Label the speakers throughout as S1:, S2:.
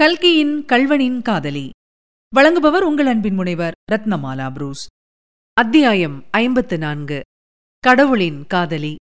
S1: கல்கியின் கல்வனின் காதலி. வழங்குபவர் உங்கள் அன்பின் முனைவர் ரத்னமாலா புரூஸ். அத்தியாயம் ஐம்பத்து நான்கு. கடவுளின் காதலி.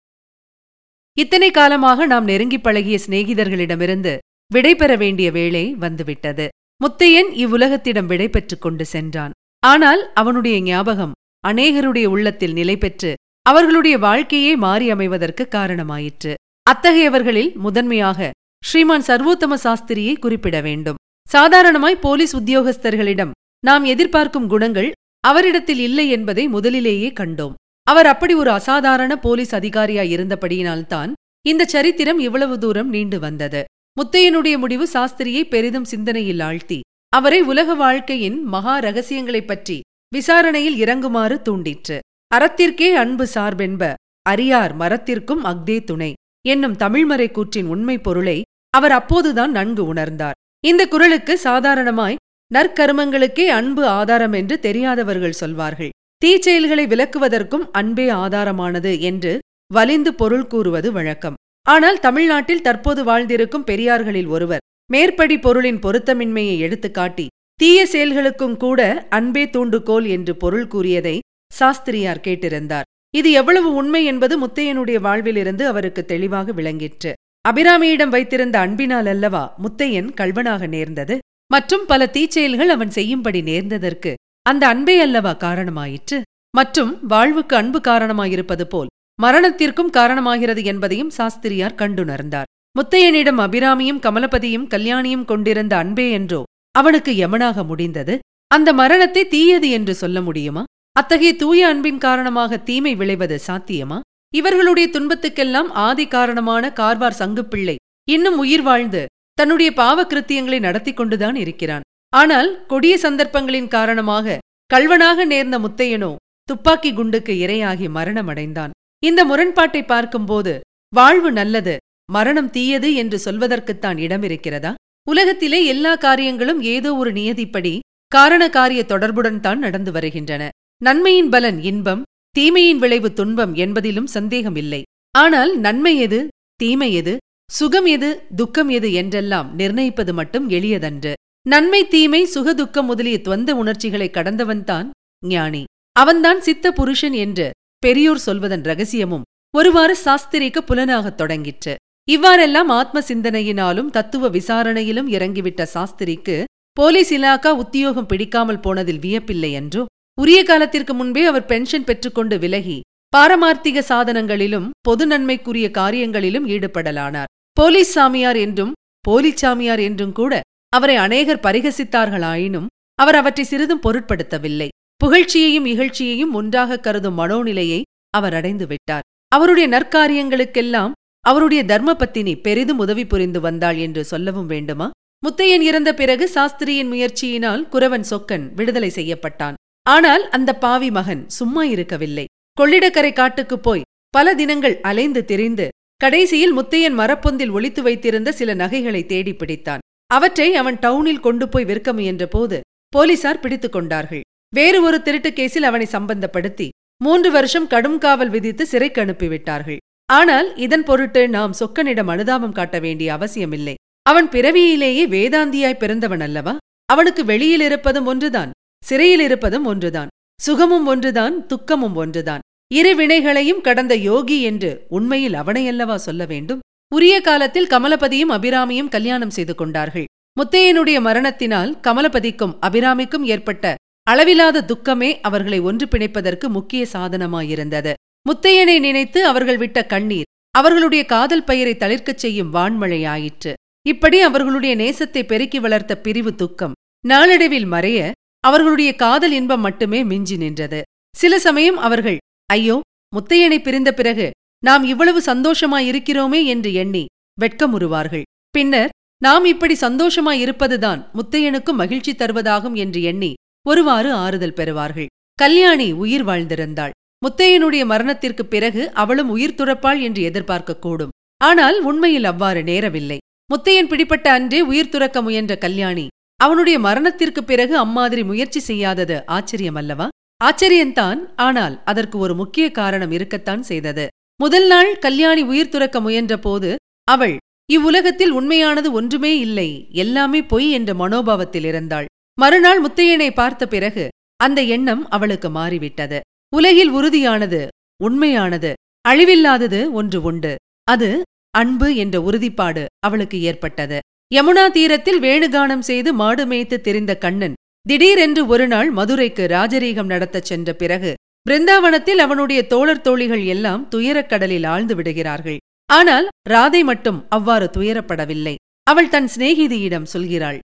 S1: இத்தனை காலமாக நாம் நெருங்கிப் பழகிய சிநேகிதர்களிடமிருந்து விடை பெற வேண்டிய வேளை வந்துவிட்டது. முத்தையன் இவ்வுலகத்திடம் விடை பெற்றுக் கொண்டு சென்றான். ஆனால் அவனுடைய ஞாபகம் அநேகருடைய உள்ளத்தில் நிலை பெற்று அவர்களுடைய வாழ்க்கையே மாறி அமைவதற்கு காரணமாயிற்று. அத்தகையவர்களில் முதன்மையாக ஸ்ரீமான் சர்வோத்தம சாஸ்திரியை குறிப்பிட வேண்டும். சாதாரணமாய் போலீஸ் உத்தியோகஸ்தர்களிடம் நாம் எதிர்பார்க்கும் குணங்கள் அவரிடத்தில் இல்லை என்பதை முதலிலேயே கண்டோம். அவர் அப்படி ஒரு அசாதாரண போலீஸ் அதிகாரியாய் இருந்தபடியினால்தான் இந்த சரித்திரம் இவ்வளவு தூரம் நீண்டு வந்தது. முத்தையனுடைய முடிவு சாஸ்திரியை பெரிதும் சிந்தனையில் ஆழ்த்தி அவரை உலக வாழ்க்கையின் மகா ரகசியங்களைப் பற்றி விசாரணையில் இறங்குமாறு தூண்டிற்று. அறத்திற்கே அன்பு சார்பென்ப அரியார் மரத்திற்கும் அக்தே துணை என்னும் தமிழ்மறை கூற்றின் உண்மை பொருளை அவர் அப்போதுதான் நன்கு உணர்ந்தார். இந்த குரலுக்கு சாதாரணமாய் நற்கருமங்களுக்கே அன்பு ஆதாரம் என்று தெரியாதவர்கள் சொல்வார்கள். தீச்செயல்களை விலக்குவதற்கும் அன்பே ஆதாரமானது என்று வலிந்து பொருள் கூறுவது வழக்கம். ஆனால் தமிழ்நாட்டில் தற்போது வாழ்ந்திருக்கும் பெரியார்களில் ஒருவர் மேற்படி பொருளின் பொருத்தமின்மையை எடுத்துக்காட்டி தீய செயல்களுக்கும் கூட அன்பே தூண்டுகோல் என்று பொருள் கூறியதை சாஸ்திரியார் கேட்டிருந்தார். இது எவ்வளவு உண்மை என்பது முத்தையனுடைய வாழ்விலிருந்து அவருக்கு தெளிவாக விளங்கிற்று. அபிராமியிடம் வைத்திருந்த அன்பினால் அல்லவா முத்தையன் கல்வனாக நேர்ந்தது? மற்றும் பல தீச்செயல்கள் அவன் செய்யும்படி நேர்ந்ததற்கு அந்த அன்பே அல்லவா காரணமாயிற்று? மற்றும் வாழ்வுக்கு அன்பு காரணமாயிருப்பது போல் மரணத்திற்கும் காரணமாகிறது என்பதையும் சாஸ்திரியார் கண்டுணர்ந்தார். முத்தையனிடம் அபிராமியும் கமலபதியும் கல்யாணியும் கொண்டிருந்த அன்பே என்றோ அவனுக்கு யமனாக முடிந்தது? அந்த மரணத்தை தீயது என்று சொல்ல முடியுமா? அத்தகைய தூய அன்பின் காரணமாக தீமை விளைவது சாத்தியமா? இவர்களுடைய துன்பத்துக்கெல்லாம் ஆதி காரணமான கார்வார் சங்குப்பிள்ளை இன்னும் உயிர் வாழ்ந்து தன்னுடைய பாவ கிருத்தியங்களை நடத்தி கொண்டுதான் இருக்கிறான். ஆனால் கொடிய சந்தர்ப்பங்களின் காரணமாக கல்வனாக நேர்ந்த முத்தையனோ துப்பாக்கி குண்டுக்கு இரையாகி மரணமடைந்தான். இந்த முரண்பாட்டை பார்க்கும்போது வாழ்வு நல்லது மரணம் தீயது என்று சொல்வதற்குத்தான் இடமிருக்கிறதா? உலகத்திலே எல்லா காரியங்களும் ஏதோ ஒரு நியதிப்படி காரண காரிய தொடர்புடன் தான் நடந்து வருகின்றன. நன்மையின் பலன் இன்பம் தீமையின் விளைவு துன்பம் என்பதிலும் சந்தேகம் இல்லை ஆனால் நன்மை எது? தீமை எது? சுகம் எது? துக்கம் எது? என்றெல்லாம் நிர்ணயிப்பது மட்டும் எளியதன்று. நன்மை தீமை சுகதுக்கம் முதலிய துவந்த உணர்ச்சிகளை கடந்தவன்தான் ஞானி. அவன்தான் சித்த புருஷன் என்று பெரியோர் சொல்வதன் ரகசியமும் ஒருவாறு சாஸ்திரிக்கு புலனாகத் தொடங்கிற்று. இவ்வாறெல்லாம் ஆத்ம சிந்தனையினாலும் தத்துவ விசாரணையிலும் இறங்கிவிட்ட சாஸ்திரிக்கு போலீஸ் இலாக்கா உத்தியோகம் பிடிக்காமல் போனதில் வியப்பில்லை என்றோ உரிய காலத்திற்கு முன்பே அவர் பென்ஷன் பெற்றுக்கொண்டு விலகி பாரமார்த்திக சாதனங்களிலும் பொது நன்மைக்குரிய காரியங்களிலும் ஈடுபடலானார். போலீஸ் சாமியார் என்றும் போலிச் சாமியார் என்றும் கூட அவரை அநேகர் பரிகசித்தார்களாயினும் அவர் அவற்றை சிறிதும் பொருட்படுத்தவில்லை. புகழ்ச்சியையும் இகழ்ச்சியையும் ஒன்றாக கருதும் மனோநிலையை அவர் அடைந்து விட்டார். அவருடைய நற்காரியங்களுக்கெல்லாம் அவருடைய தர்மபத்தினி பெரிதும் உதவி புரிந்து வந்தாள் என்று சொல்லவும் வேண்டுமா? முத்தையன் இறந்த பிறகு சாஸ்திரியின் முயற்சியினால் குரவன் சொக்கன் விடுதலை செய்யப்பட்டான். ஆனால் அந்த பாவி மகன் சும்மா இருக்கவில்லை. கொள்ளிடக்கரை காட்டுக்குப் போய் பல தினங்கள் அலைந்து திரிந்து கடைசியில் முத்தையன் மரப்பொந்தில் ஒளித்து வைத்திருந்த சில நகைகளை தேடி பிடித்தான். அவற்றை அவன் டவுனில் கொண்டு போய் விற்க முயன்ற போது போலீசார் பிடித்துக் கொண்டார்கள். வேறு ஒரு திருட்டு கேஸில் அவனை சம்பந்தப்படுத்தி மூன்று வருஷம் கடும் காவல் விதித்து சிறைக்கு அனுப்பிவிட்டார்கள். ஆனால் இதன் பொருட்டு நாம் சொக்கனிடம் அனுதாபம் காட்ட வேண்டிய அவசியமில்லை. அவன் பிறவியிலேயே வேதாந்தியாய் பிறந்தவன் அல்லவா? அவனுக்கு வெளியில் இருப்பதும் ஒன்றுதான். சிறையில் இருப்பதும் ஒன்றுதான். சுகமும் ஒன்றுதான் துக்கமும் ஒன்றுதான். இரு வினைகளையும் கடந்த யோகி என்று உண்மையில் அவனையல்லவா சொல்ல வேண்டும்? உரிய காலத்தில் கமலபதியும் அபிராமியும் கல்யாணம் செய்து கொண்டார்கள். முத்தையனுடைய மரணத்தினால் கமலபதிக்கும் அபிராமிக்கும் ஏற்பட்ட அளவிலாத துக்கமே அவர்களை ஒன்று பிணைப்பதற்கு முக்கிய சாதனமாயிருந்தது. முத்தையனை நினைத்து அவர்கள் விட்ட கண்ணீர் அவர்களுடைய காதல் பெயரை தளிர்க்கச் செய்யும் வான்மழையாயிற்று. இப்படி அவர்களுடைய நேசத்தை பெருக்கி வளர்த்த பிரிவு துக்கம் நாளடைவில் மறைய அவர்களுடைய காதல் இன்பம் மட்டுமே மிஞ்சி நின்றது. சில சமயம் அவர்கள் ஐயோ முத்தையனை பிரிந்த பிறகு நாம் இவ்வளவு சந்தோஷமாயிருக்கிறோமே என்று எண்ணி வெட்கமுறுவார்கள். பின்னர் நாம் இப்படி சந்தோஷமாயிருப்பதுதான் முத்தையனுக்கும் மகிழ்ச்சி தருவதாகும் என்று எண்ணி ஒருவாறு ஆறுதல் பெறுவார்கள். கல்யாணி உயிர் வாழ்ந்திருந்தாள். முத்தையனுடைய மரணத்திற்குப் பிறகு அவளும் உயிர் துறப்பாள் என்று எதிர்பார்க்கக்கூடும் ஆனால் உண்மையில் அவ்வாறு நேரவில்லை. முத்தையன் பிடிப்பட்ட அன்றே உயிர் துறக்க முயன்ற கல்யாணி அவனுடைய மரணத்திற்குப் பிறகு அம்மாதிரி முயற்சி செய்யாதது ஆச்சரியம் அல்லவா? ஆச்சரியந்தான் ஆனால் அதற்கு ஒரு முக்கிய காரணம் இருக்கத்தான் செய்தது. முதல் நாள் கல்யாணி உயிர் துறக்க முயன்ற போது அவள் இவ்வுலகத்தில் உண்மையானது ஒன்றுமே இல்லை எல்லாமே பொய் என்ற மனோபாவத்தில் இருந்தாள். மறுநாள் முத்தையனை பார்த்த பிறகு அந்த எண்ணம் அவளுக்கு மாறிவிட்டது. உலகில் உறுதியானது உண்மையானது அழிவில்லாதது ஒன்று உண்டு. அது அன்பு என்ற உறுதிப்பாடு அவளுக்கு ஏற்பட்டது. யமுனா தீரத்தில் வேணுகானம் செய்து மாடு மேய்த்து திரிந்த கண்ணன் திடீரென்று ஒருநாள் மதுரைக்கு ராஜரீகம் நடத்தச் சென்ற பிறகு பிருந்தாவனத்தில் அவனுடைய தோழர் தோழிகள் எல்லாம் துயரக் கடலில் ஆழ்ந்து விடுகிறார்கள். ஆனால் ராதை மட்டும் அவ்வாறு துயரப்படவில்லை. அவள் தன் சிநேகிதியிடம் சொல்கிறாள்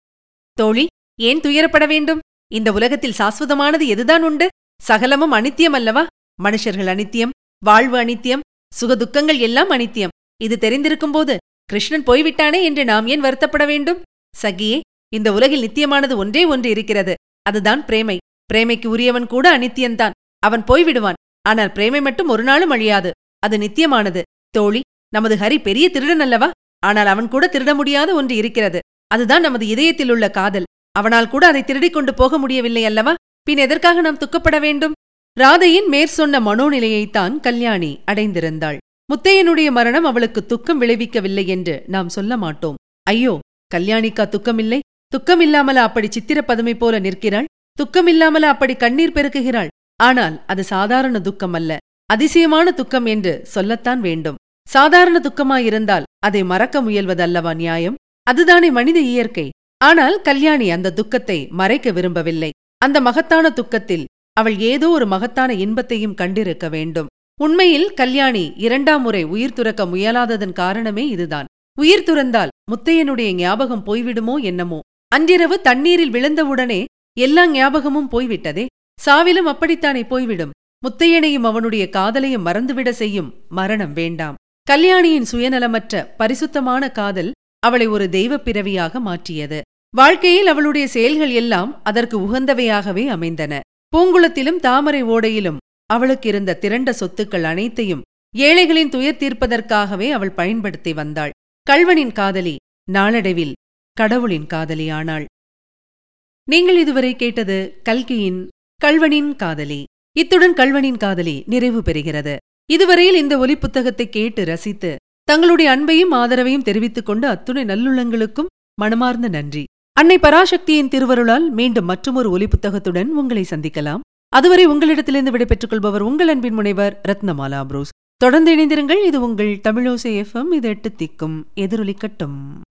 S1: தோழி ஏன் துயரப்பட வேண்டும்? இந்த உலகத்தில் சாஸ்வதமானது எதுதான் உண்டு? சகலமும் அனித்தியம் அல்லவா? மனுஷர்கள் அனித்தியம் வாழ்வு அனித்தியம் சுகதுக்கங்கள் எல்லாம் அனித்தியம். இது தெரிந்திருக்கும்போது கிருஷ்ணன் போய்விட்டானே என்று நாம் ஏன் வருத்தப்பட வேண்டும்? சகியே இந்த உலகில் நித்தியமானது ஒன்றே ஒன்று இருக்கிறது. அதுதான் பிரேமை. பிரேமைக்கு உரியவன் கூட அனித்தியன்தான் அவன் போய்விடுவான். ஆனால் பிரேமை மட்டும் ஒரு நாளும் அழியாது. அது நித்தியமானது. தோழி நமது ஹரி பெரிய திருடன் அல்லவா? ஆனால் அவன் கூட திருட முடியாத ஒன்று இருக்கிறது. அதுதான் நமது இதயத்தில் உள்ள காதல். அவனால் கூட அதை திருடிக் கொண்டு போக முடியவில்லை அல்லவா? பின் எதற்காக நாம் துக்கப்பட வேண்டும்? ராதையின் மேற் சொன்ன மனோநிலையைத்தான் கல்யாணி அடைந்திருந்தாள். முத்தையனுடைய மரணம் அவளுக்கு துக்கம் விளைவிக்கவில்லை என்று நாம் சொல்ல மாட்டோம். ஐயோ கல்யாணிக்கா துக்கமில்லை? துக்கமில்லாமல அப்படி சித்திரப்பதுமை போல நிற்கிறாள்? துக்கமில்லாமல அப்படி கண்ணீர் பெருக்குகிறாள்? ஆனால் அது சாதாரண துக்கம் அல்ல. அதிசயமான துக்கம் என்று சொல்லத்தான் வேண்டும். சாதாரண துக்கமாயிருந்தால் அதை மறக்க முயல்வதல்லவா நியாயம்? அதுதானே மனித இயற்கை. ஆனால் கல்யாணி அந்த துக்கத்தை மறைக்க விரும்பவில்லை. அந்த மகத்தான துக்கத்தில் அவள் ஏதோ ஒரு மகத்தான இன்பத்தையும் கண்டிருக்க வேண்டும். உண்மையில் கல்யாணி இரண்டாம் முறை உயிர் துறக்க முயலாததன் காரணமே இதுதான். உயிர் துறந்தால் முத்தையனுடைய ஞாபகம் போய்விடுமோ என்னமோ? அன்றிரவு தண்ணீரில் விழுந்தவுடனே எல்லா ஞாபகமும் போய்விட்டதே? சாவிலும் அப்படித்தானே போய்விடும்? முத்தையனையும் அவனுடைய காதலையும் மறந்துவிட செய்யும் மரணம் வேண்டாம். கல்யாணியின் சுயநலமற்ற பரிசுத்தமான காதல் அவளை ஒரு தெய்வப் பிறவியாக மாற்றியது. வாழ்க்கையில் அவளுடைய செயல்கள் எல்லாம் அதற்கு உகந்தவையாகவே அமைந்தன. பூங்குளத்திலும் தாமரை ஓடையிலும் அவளுக்கு இருந்த திரண்ட சொத்துக்கள் அனைத்தையும் ஏழைகளின் துயர் தீர்ப்பதற்காகவே அவள் பயன்படுத்தி வந்தாள். கள்வனின் காதலி நாளடைவில் கடவுளின் காதலி ஆனாள் நீங்கள் இதுவரை கேட்டது கல்கியின் கள்வனின் காதலி. இத்துடன் கள்வனின் காதலி நிறைவு பெறுகிறது. இதுவரையில் இந்த ஒலி புத்தகத்தை கேட்டு ரசித்து தங்களுடைய அன்பையும் ஆதரவையும் தெரிவித்துக் கொண்டு அத்துணை நல்லுள்ளங்களுக்கும் மனமார்ந்த நன்றி. அன்னை பராசக்தியின் திருவருளால் மீண்டும் மற்றொரு ஒலி புத்தகத்துடன் உங்களை சந்திக்கலாம். அதுவரை உங்களிடத்திலிருந்து விடைபெற்றுக் கொள்பவர் உங்கள் அன்பின் முனைவர் ரத்னமாலா புரோஸ் தொடர்ந்து இணைந்திருங்கள். இது உங்கள் தமிழோசை எஃப்எம் இது எட்டு திக்கும். எதிரொலிக்கட்டும்.